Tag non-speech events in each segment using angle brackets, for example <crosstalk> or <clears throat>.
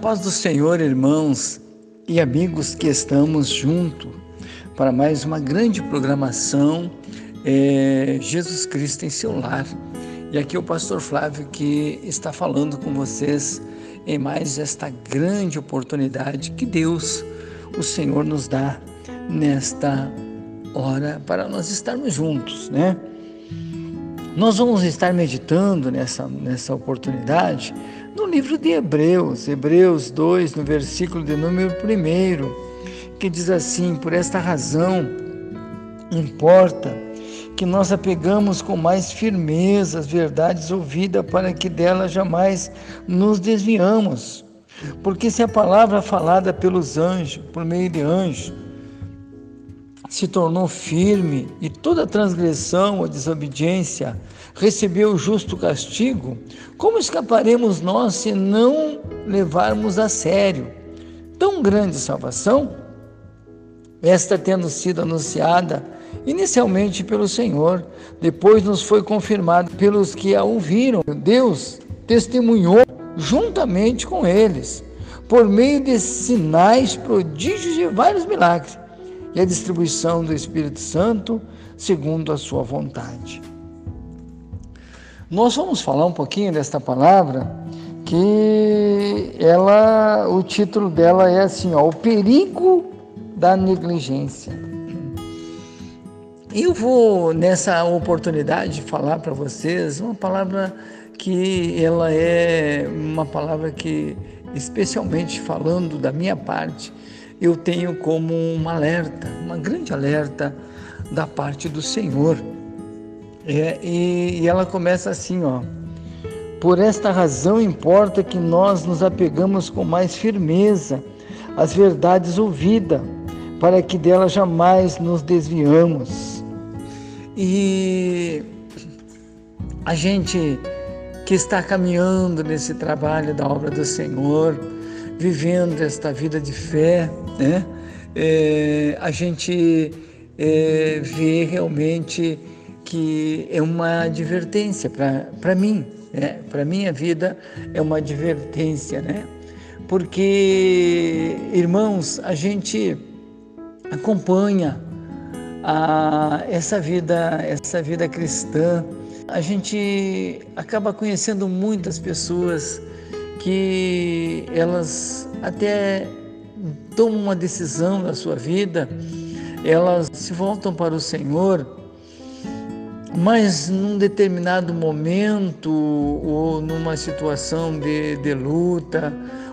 Paz do Senhor, irmãos e amigos que estamos juntos para mais uma grande programação é, Jesus Cristo em seu lar. E aqui é o pastor Flávio que está falando com vocês em mais esta grande oportunidade que Deus, o Senhor, nos dá nesta hora para nós estarmos juntos, né? Nós vamos estar meditando nessa, nessa oportunidade no livro de Hebreus, Hebreus 2, no versículo de número 1, que diz assim: Por esta razão importa que nós apegamos com mais firmeza as verdades ouvidas para que delas jamais nos desviamos. Porque se a palavra falada pelos anjos, por meio de anjos, se tornou firme e toda transgressão ou desobediência recebeu o justo castigo, como escaparemos nós se não levarmos a sério tão grande salvação? Esta tendo sido anunciada inicialmente pelo Senhor, depois nos foi confirmado pelos que a ouviram. Deus testemunhou juntamente com eles, por meio de sinais, prodígios e vários milagres e a distribuição do Espírito Santo segundo a sua vontade. Nós vamos falar um pouquinho desta palavra que ela, o título dela é assim, ó, o perigo da negligência. Eu vou nessa oportunidade falar para vocês uma palavra que ela é uma palavra que especialmente falando da minha parte, eu tenho como um alerta, uma grande alerta da parte do Senhor. É, e, e ela começa assim, ó. Por esta razão importa que nós nos apegamos com mais firmeza às verdades ouvidas, para que delas jamais nos desviamos. E a gente que está caminhando nesse trabalho da obra do Senhor, vivendo esta vida de fé, né? É, a gente é, vê realmente que é uma advertência para mim, né? para minha vida é uma advertência, né? Porque, irmãos, a gente acompanha a, essa vida, essa vida cristã, a gente acaba conhecendo muitas pessoas que elas até tomam uma decisão na sua vida, elas se voltam para o Senhor, mas num determinado momento ou numa situação de, de luta,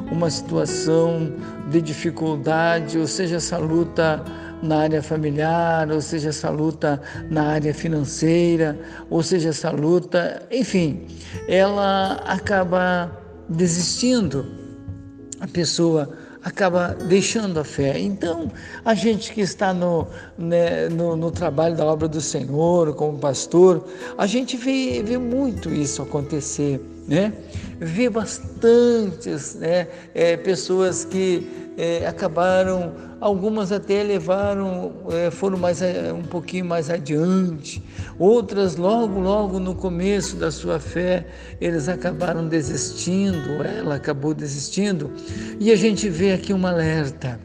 uma situação de dificuldade, ou seja, essa luta na área familiar, ou seja, essa luta na área financeira, ou seja, essa luta, enfim, ela acaba desistindo, a pessoa acaba deixando a fé. Então, a gente que está no, né, no, no, trabalho da obra do Senhor, como pastor, a gente vê, vê muito isso acontecer, né? Vê bastantes né, é, pessoas que é, acabaram, algumas até levaram, é, foram mais é, um pouquinho mais adiante, outras logo, logo no começo da sua fé, eles acabaram desistindo, ela acabou desistindo, e a gente vê aqui um alerta.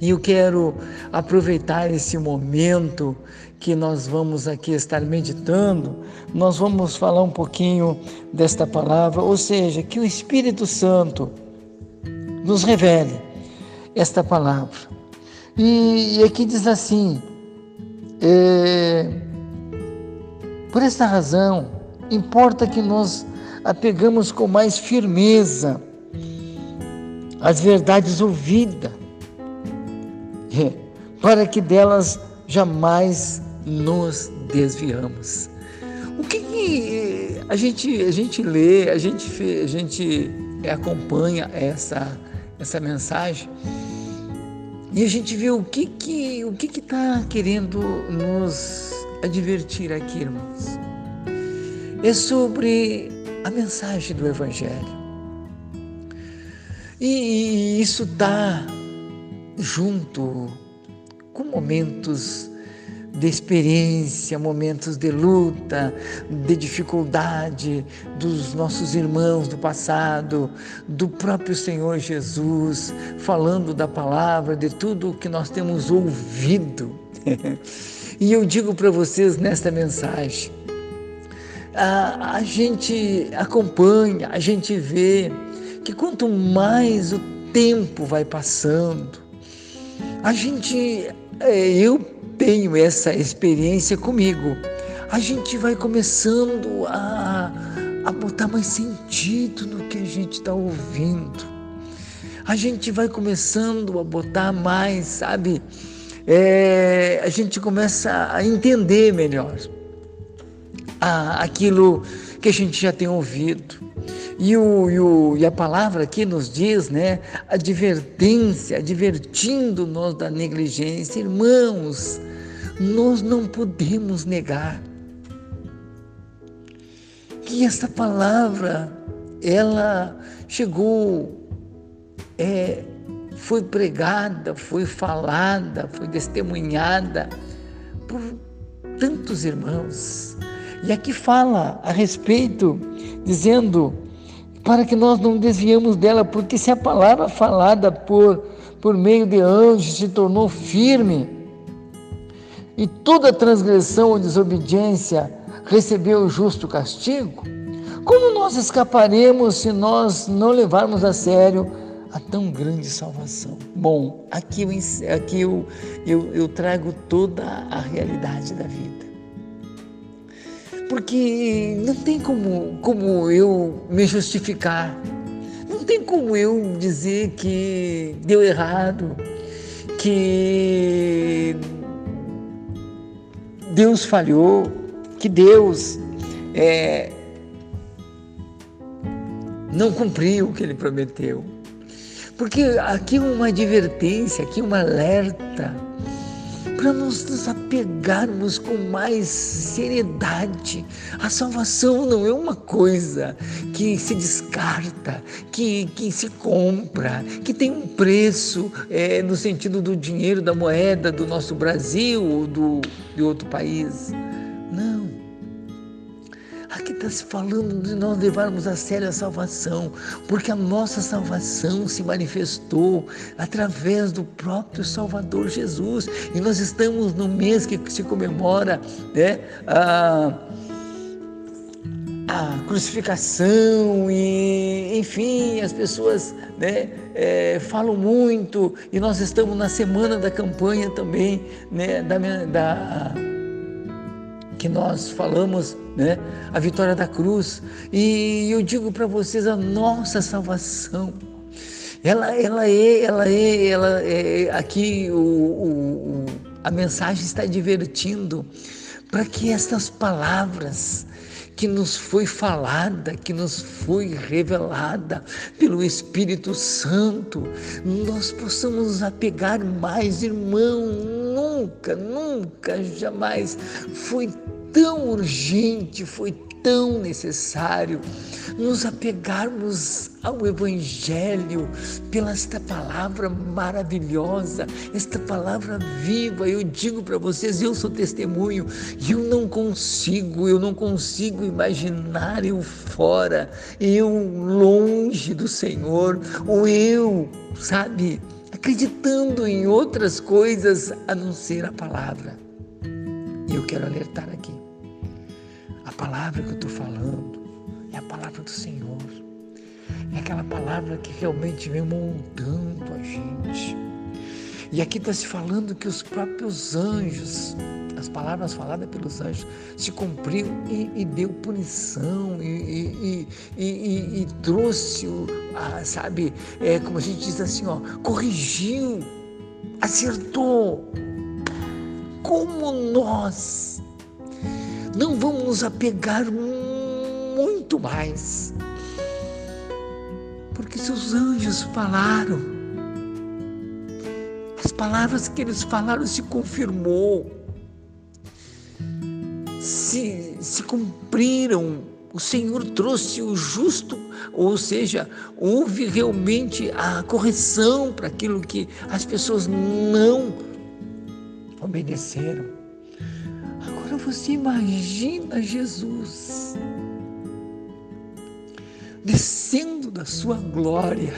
E eu quero aproveitar esse momento que nós vamos aqui estar meditando, nós vamos falar um pouquinho desta palavra, ou seja, que o Espírito Santo nos revele esta palavra. E, e aqui diz assim: é, por esta razão, importa que nós apegamos com mais firmeza as verdades ouvidas, é, para que delas jamais nos desviamos. O que, que a gente a gente lê, a gente a gente acompanha essa essa mensagem e a gente vê o que que o que que está querendo nos advertir aqui, irmãos. É sobre a mensagem do Evangelho. E, isso está junto com momentos de experiência, momentos de luta, de dificuldade dos nossos irmãos do passado, do próprio Senhor Jesus, falando da palavra, de tudo o que nós temos ouvido. <laughs> e eu digo para vocês nesta mensagem, a, a gente acompanha, a gente vê que quanto mais o tempo vai passando, a gente, é, eu tenho essa experiência comigo, a gente vai começando a, a botar mais sentido no que a gente está ouvindo. A gente vai começando a botar mais, sabe? É, a gente começa a entender melhor a, aquilo que a gente já tem ouvido. E, o, e, o, e a palavra aqui nos diz, né? Advertência, advertindo-nos da negligência. Irmãos, nós não podemos negar que esta palavra, ela chegou, é, foi pregada, foi falada, foi testemunhada por tantos irmãos. E aqui fala a respeito, dizendo para que nós não desviamos dela, porque se a palavra falada por, por meio de anjos se tornou firme, e toda transgressão ou desobediência recebeu o justo castigo, como nós escaparemos se nós não levarmos a sério a tão grande salvação? Bom, aqui eu, aqui eu, eu, eu trago toda a realidade da vida. Porque não tem como, como eu me justificar, não tem como eu dizer que deu errado, que Deus falhou, que Deus é, não cumpriu o que ele prometeu. Porque aqui uma advertência, aqui um alerta para nos apegarmos com mais seriedade. A salvação não é uma coisa que se descarta, que, que se compra, que tem um preço é, no sentido do dinheiro, da moeda do nosso Brasil ou do, de outro país. Está se falando de nós levarmos a sério a salvação, porque a nossa salvação se manifestou através do próprio Salvador Jesus. E nós estamos no mês que se comemora né, a, a crucificação e, enfim, as pessoas né, é, falam muito e nós estamos na semana da campanha também né, da, da que nós falamos, né? A vitória da cruz. E eu digo para vocês a nossa salvação. Ela, ela é, ela é, ela é. Aqui o, o, a mensagem está divertindo para que estas palavras que nos foi falada, que nos foi revelada pelo Espírito Santo, nós possamos nos apegar mais, irmão. Nunca, nunca, jamais foi tão urgente, foi tão necessário nos apegarmos ao Evangelho pela esta palavra maravilhosa, esta palavra viva. Eu digo para vocês, eu sou testemunho, eu não consigo, eu não consigo imaginar eu fora, eu longe do Senhor, ou eu, sabe, acreditando em outras coisas a não ser a palavra. E eu quero alertar aqui palavra que eu estou falando é a palavra do Senhor. É aquela palavra que realmente vem moldando a gente. E aqui está se falando que os próprios anjos, as palavras faladas pelos anjos, se cumpriram e, e deu punição e, e, e trouxe, a, sabe, é, como a gente diz assim, ó, corrigiu, acertou. Como nós não vamos nos apegar muito mais. Porque se os anjos falaram, as palavras que eles falaram se confirmou, se, se cumpriram. O Senhor trouxe o justo, ou seja, houve realmente a correção para aquilo que as pessoas não obedeceram. você imagina Jesus descendo da sua glória,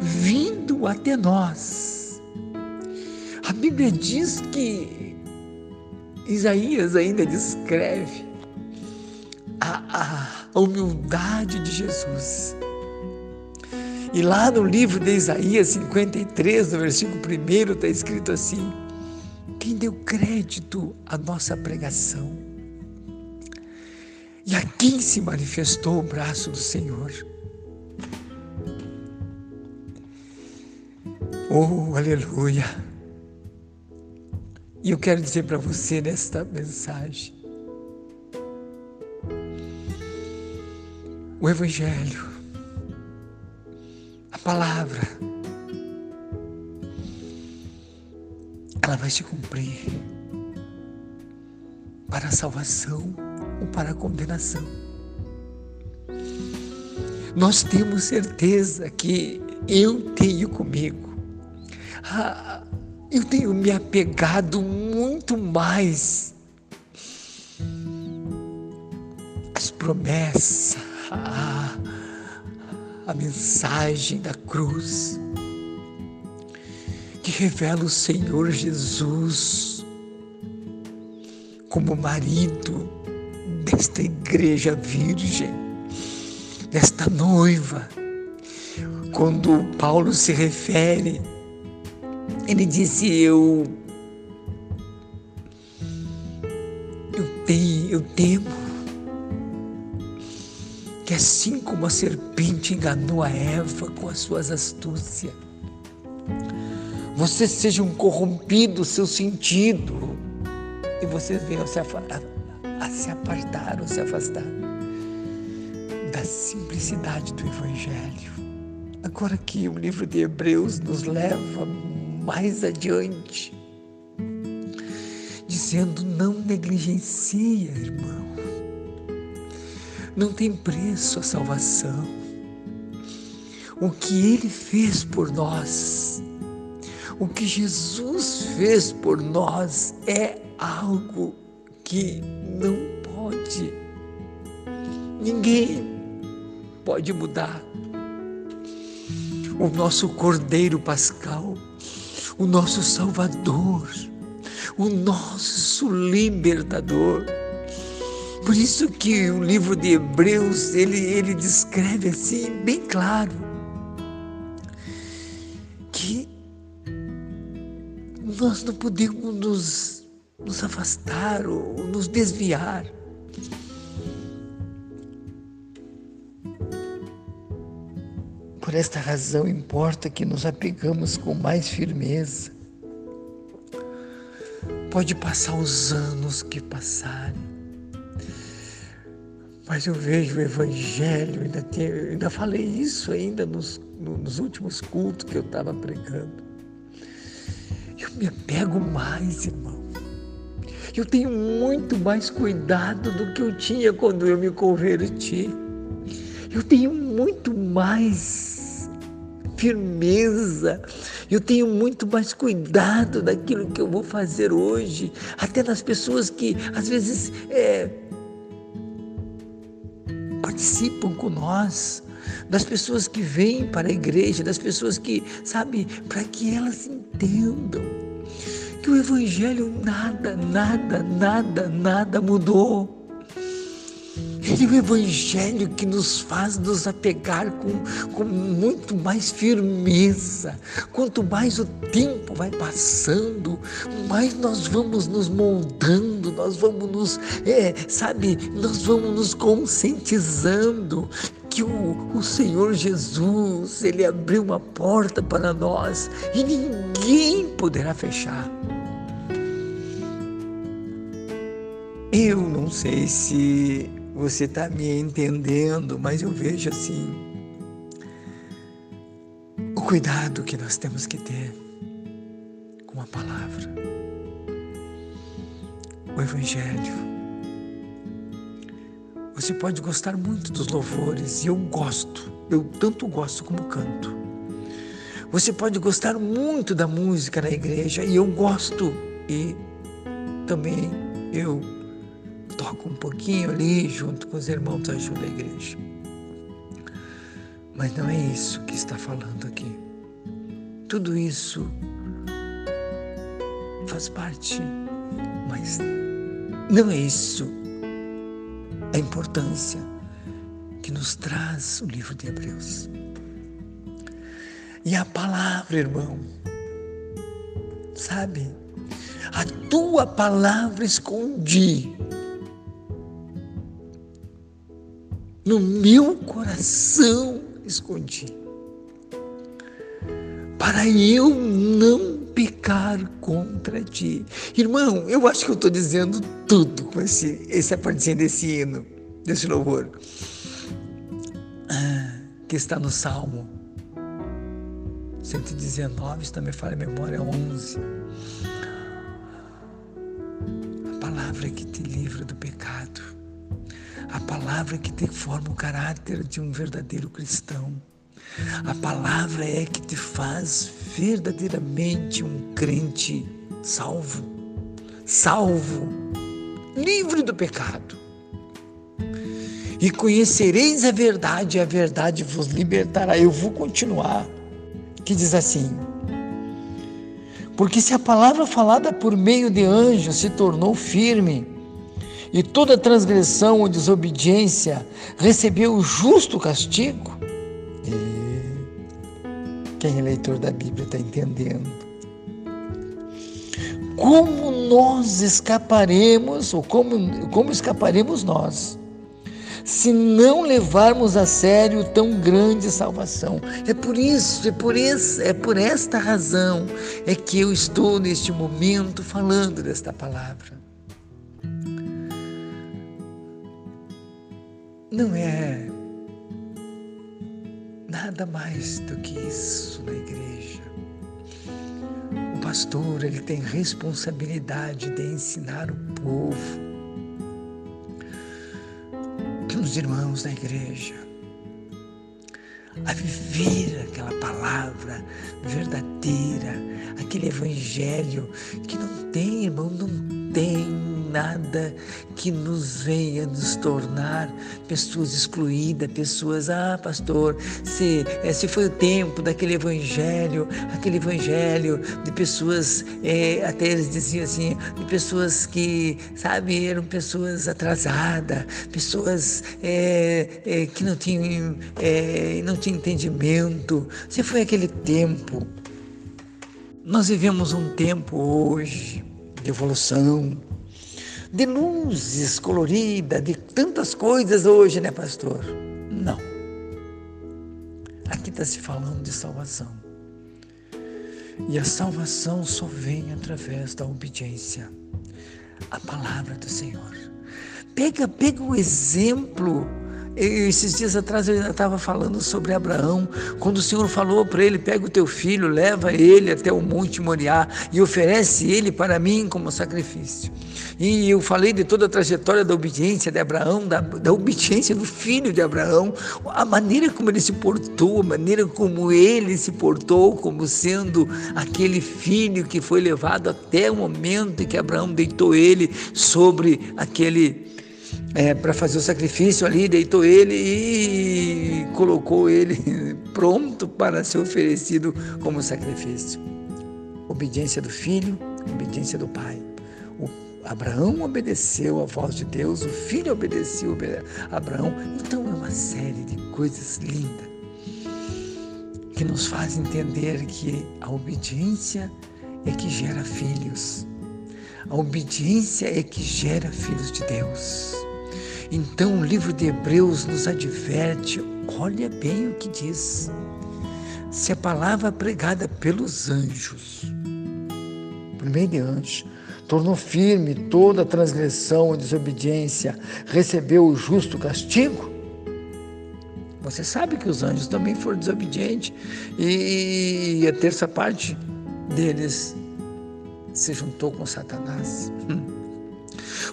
vindo até nós. A Bíblia diz que Isaías ainda descreve a, a humildade de Jesus. E lá no livro de Isaías 53, no versículo 1, está escrito assim: Quem deu crédito à nossa pregação? E aqui se manifestou o braço do Senhor. Oh, aleluia! E eu quero dizer para você nesta mensagem: o Evangelho, a palavra, ela vai se cumprir para a salvação ou para a condenação. Nós temos certeza que eu tenho comigo. Ah, eu tenho me apegado muito mais às promessas, à, à mensagem da cruz que revela o Senhor Jesus como marido desta igreja virgem, desta noiva. Quando Paulo se refere, ele disse: Eu, eu tenho, eu temo que assim como a serpente enganou a Eva com as suas astúcias, vocês sejam corrompidos seu sentido e vocês venham se afastar a se apartar ou se afastar da simplicidade do Evangelho. Agora que o livro de Hebreus nos leva mais adiante, dizendo: não negligencia, irmão. Não tem preço a salvação. O que ele fez por nós, o que Jesus fez por nós é algo que não pode. Ninguém pode mudar. O nosso Cordeiro Pascal, o nosso Salvador, o nosso Libertador. Por isso que o livro de Hebreus, ele, ele descreve assim, bem claro, que nós não podemos nos nos afastar ou nos desviar. Esta razão importa que nos apegamos com mais firmeza. Pode passar os anos que passarem, mas eu vejo o Evangelho, ainda, tem, ainda falei isso ainda nos, nos últimos cultos que eu estava pregando. Eu me apego mais, irmão. Eu tenho muito mais cuidado do que eu tinha quando eu me converti. Eu tenho muito mais firmeza. Eu tenho muito mais cuidado daquilo que eu vou fazer hoje. Até nas pessoas que às vezes é, participam com nós das pessoas que vêm para a igreja, das pessoas que, sabe, para que elas entendam que o Evangelho nada, nada, nada, nada mudou. É o Evangelho que nos faz nos apegar com, com muito mais firmeza. Quanto mais o tempo vai passando, mais nós vamos nos moldando, nós vamos nos, é, sabe, nós vamos nos conscientizando que o, o Senhor Jesus, Ele abriu uma porta para nós e ninguém poderá fechar. Eu não sei se você está me entendendo, mas eu vejo assim o cuidado que nós temos que ter com a palavra, o Evangelho. Você pode gostar muito dos louvores, e eu gosto, eu tanto gosto como canto. Você pode gostar muito da música na igreja, e eu gosto, e também eu toco um pouquinho ali junto com os irmãos da ajuda da igreja. Mas não é isso que está falando aqui. Tudo isso faz parte, mas não é isso a importância que nos traz o livro de Hebreus. E a palavra, irmão, sabe? A tua palavra escondi no meu coração escondi para eu não pecar contra ti. Irmão, eu acho que eu estou dizendo tudo com esse, essa partezinha desse hino, desse louvor, ah, que está no Salmo 119, se não me falha a memória, 11. Palavra que te forma o caráter de um verdadeiro cristão. A palavra é que te faz verdadeiramente um crente salvo, salvo, livre do pecado. E conhecereis a verdade, e a verdade vos libertará. Eu vou continuar. Que diz assim: Porque se a palavra falada por meio de anjos se tornou firme, e toda transgressão ou desobediência recebeu o justo castigo, quem é leitor da Bíblia está entendendo. Como nós escaparemos, ou como, como escaparemos nós, se não levarmos a sério tão grande salvação? É por isso, é por, isso, é por esta razão é que eu estou neste momento falando desta palavra. Não é nada mais do que isso na igreja. O pastor, ele tem responsabilidade de ensinar o povo, os irmãos da igreja, a viver aquela palavra verdadeira, aquele evangelho que não tem, irmão, não tem nada que nos venha nos tornar pessoas excluídas, pessoas, ah, pastor, se, é, se foi o tempo daquele evangelho, aquele evangelho de pessoas, é, até eles diziam assim, de pessoas que, sabe, eram pessoas atrasadas, pessoas é, é, que não tinham, não tinham entendimento. Se foi aquele tempo. Nós vivemos um tempo hoje de evolução, de luzes coloridas, de tantas coisas hoje, né, pastor? Não. Aqui está se falando de salvação. E a salvação só vem através da obediência à palavra do Senhor. Pega, pega o exemplo esses dias atrás eu estava falando sobre Abraão, quando o Senhor falou para ele: pega o teu filho, leva ele até o Monte Moriá e oferece ele para mim como sacrifício. E eu falei de toda a trajetória da obediência de Abraão, da, da obediência do filho de Abraão, a maneira como ele se portou, a maneira como ele se portou, como sendo aquele filho que foi levado até o momento em que Abraão deitou ele sobre aquele é, para fazer o sacrifício ali, deitou ele e colocou ele <laughs> pronto para ser oferecido como sacrifício. Obediência do filho, obediência do pai. O Abraão obedeceu à voz de Deus, o filho obedeceu a Abraão. Então é uma série de coisas lindas que nos faz entender que a obediência é que gera filhos. A obediência é que gera filhos de Deus. Então o livro de Hebreus nos adverte, olha bem o que diz. Se a palavra pregada pelos anjos, por meio de anjos, tornou firme toda transgressão e desobediência, recebeu o justo castigo, você sabe que os anjos também foram desobedientes e a terça parte deles se juntou com Satanás. Hum.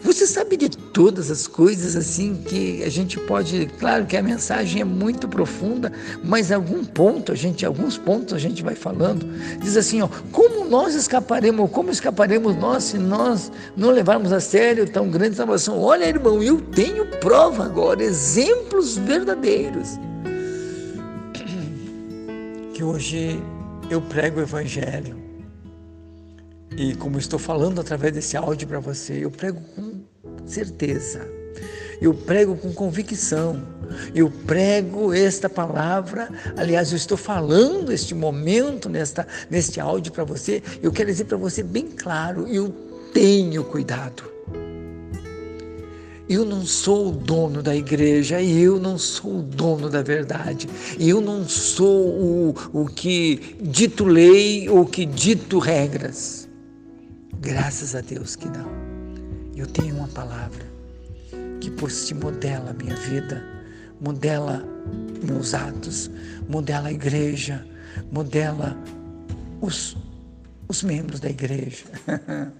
Você sabe de todas as coisas assim que a gente pode, claro que a mensagem é muito profunda, mas algum ponto a gente, alguns pontos a gente vai falando. Diz assim, ó, como nós escaparemos, como escaparemos nós se nós não levarmos a sério tão grande salvação? Olha, irmão, eu tenho prova agora, exemplos verdadeiros. <clears throat> Que hoje eu prego o Evangelho. E como estou falando através desse áudio para você, eu prego com certeza eu prego com convicção, eu prego esta palavra. Aliás, eu estou falando este momento, nesta, neste áudio para você. Eu quero dizer para você bem claro: eu tenho cuidado. Eu não sou o dono da igreja, eu não sou o dono da verdade, eu não sou o, o que dito lei ou que dito regras. Graças a Deus que não. Eu tenho uma palavra que por si modela a minha vida, modela meus atos, modela a igreja, modela os, os membros da igreja. <laughs>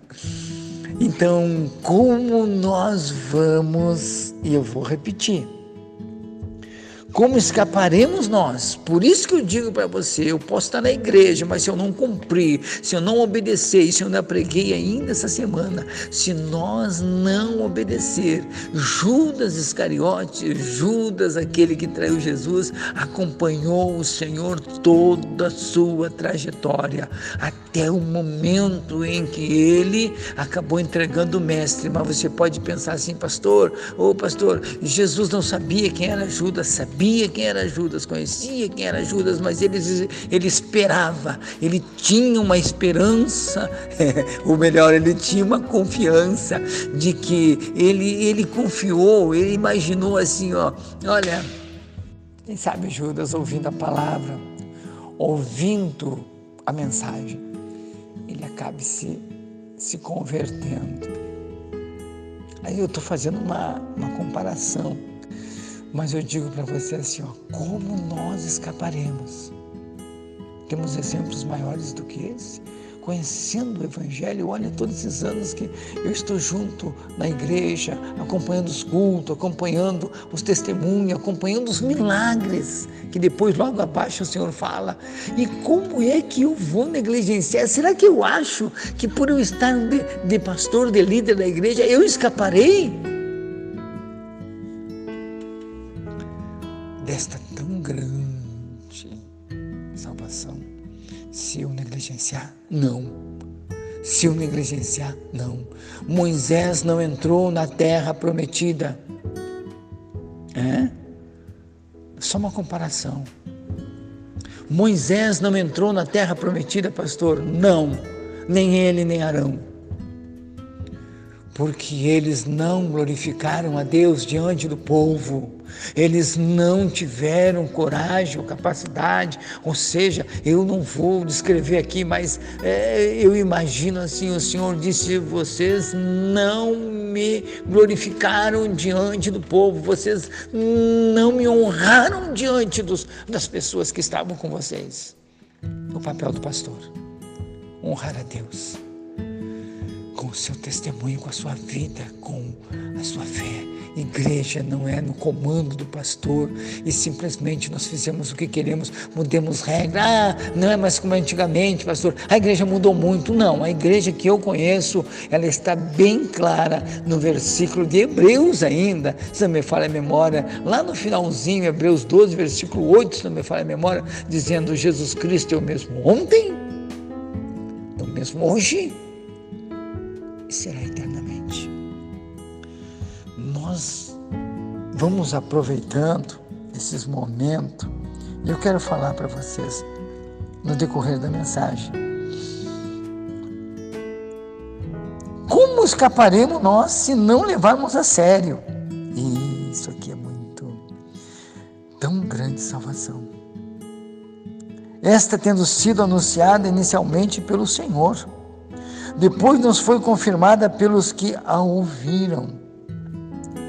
então, como nós vamos, e eu vou repetir, como escaparemos nós? Por isso que eu digo para você: eu posso estar na igreja, mas se eu não cumprir, se eu não obedecer, se eu não preguei ainda essa semana, se nós não obedecer, Judas Iscariote, Judas, aquele que traiu Jesus, acompanhou o Senhor toda a sua trajetória, até o momento em que ele acabou entregando o Mestre. Mas você pode pensar assim, pastor, ô oh, pastor, Jesus não sabia quem era Judas, sabia sabia quem era Judas, conhecia quem era Judas, mas ele, ele esperava, ele tinha uma esperança, <laughs> ou melhor, ele tinha uma confiança de que ele, ele confiou, ele imaginou assim: ó, olha, quem sabe Judas ouvindo a palavra, ouvindo a mensagem, ele acabe se, se convertendo. Aí eu estou fazendo uma, uma comparação mas eu digo para você assim, ó, como nós escaparemos? Temos exemplos maiores do que esse? Conhecendo o Evangelho, olha todos esses anos que eu estou junto na igreja, acompanhando os cultos, acompanhando os testemunhos, acompanhando os milagres, que depois, logo abaixo, o Senhor fala. E como é que eu vou negligenciar? Será que eu acho que por eu estar de, de pastor, de líder da igreja, eu escaparei? Não. Se eu negligenciar, não. Moisés não entrou na terra prometida. É? Só uma comparação. Moisés não entrou na terra prometida, pastor? Não. Nem ele, nem Arão porque eles não glorificaram a Deus diante do povo, eles não tiveram coragem ou capacidade, ou seja, eu não vou descrever aqui, mas é, eu imagino assim: o Senhor disse, vocês não me glorificaram diante do povo, vocês não me honraram diante dos, das pessoas que estavam com vocês. O papel do pastor, honrar a Deus o seu testemunho, com a sua vida, com a sua fé. Igreja não é no comando do pastor e simplesmente nós fizemos o que queremos, mudemos regra. Ah, não é mais como antigamente, pastor. A igreja mudou muito. Não, a igreja que eu conheço, ela está bem clara no versículo de Hebreus ainda, se não me falha a memória, lá no finalzinho, Hebreus 12, versículo 8, se não me falha a memória, dizendo Jesus Cristo é o mesmo ontem, é o mesmo hoje será eternamente. Nós vamos aproveitando esses momentos e eu quero falar para vocês no decorrer da mensagem. Como escaparemos nós se não levarmos a sério? Isso aqui é muito tão grande salvação. Esta tendo sido anunciada inicialmente pelo Senhor depois nos foi confirmada pelos que a ouviram.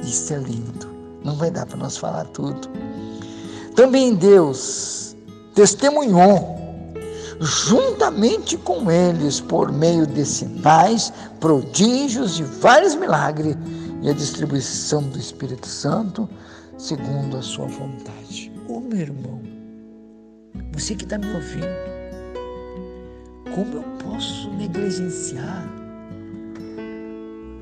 Isso é lindo. Não vai dar para nós falar tudo. Também Deus testemunhou juntamente com eles por meio de sinais, prodígios e vários milagres e a distribuição do Espírito Santo segundo a sua vontade. Ô oh, meu irmão, você que está me ouvindo, como eu posso negligenciar?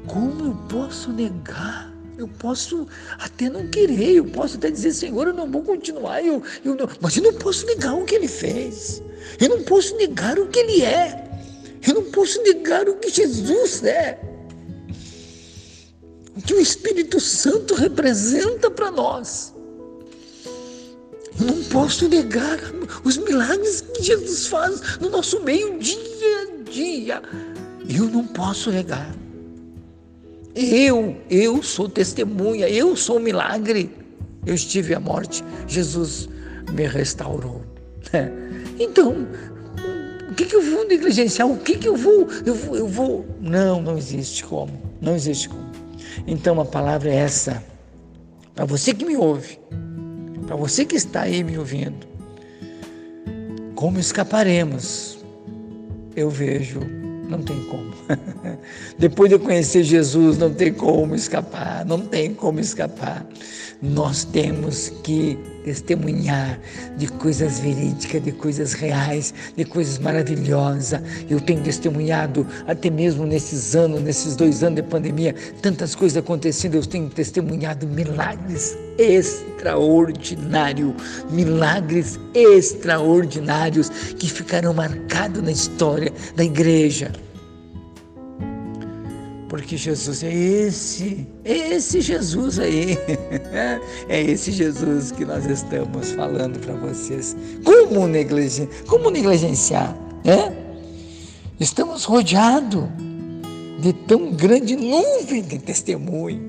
Como eu posso negar? Eu posso até não querer, eu posso até dizer, Senhor, eu não vou continuar, eu, eu não, mas eu não posso negar o que Ele fez. Eu não posso negar o que Ele é. Eu não posso negar o que Jesus é. O que o Espírito Santo representa para nós. Eu não posso negar os milagres Jesus faz no nosso meio dia a dia. Eu não posso negar. Eu, eu sou testemunha, eu sou milagre. Eu estive à morte, Jesus me restaurou. <laughs> Então, o que, que eu vou negligenciar? O que, que eu vou, eu vou? Eu vou. Não, não existe como. Não existe como. Então a palavra é essa. Para você que me ouve, para você que está aí me ouvindo, como escaparemos? Eu vejo, não tem como. <laughs> Depois de conhecer Jesus, não tem como escapar, não tem como escapar. Nós temos que testemunhar de coisas verídicas, de coisas reais, de coisas maravilhosas. Eu tenho testemunhado até mesmo nesses anos, nesses dois anos de pandemia, tantas coisas acontecendo, eu tenho testemunhado milagres extraordinários, milagres extraordinários que ficarão marcados na história da igreja porque Jesus é esse, é esse Jesus aí, <laughs> é esse Jesus que nós estamos falando para vocês. Como, negligen como negligenciar? Né? Estamos rodeados de tão grande nuvem de testemunho,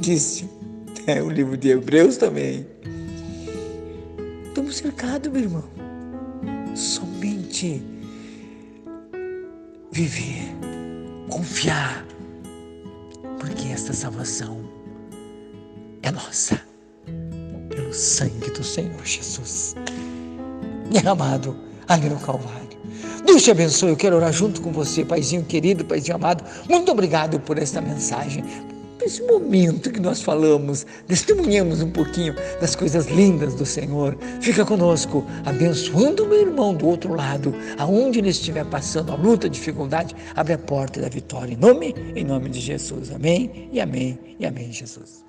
disse é, o livro de Hebreus também. Estamos cercados, meu irmão. Somente viver, confiar porque esta salvação é nossa, pelo sangue do Senhor Jesus, derramado ali no Calvário. Deus te abençoe, eu quero orar junto com você, Paizinho querido, Paizinho amado. Muito obrigado por esta mensagem esse momento que nós falamos, testemunhamos um pouquinho das coisas lindas do Senhor. Fica conosco, abençoando o meu irmão do outro lado, aonde ele estiver passando a luta, a dificuldade, abre a porta da vitória. Em nome, em nome de Jesus. Amém e amém e amém, Jesus.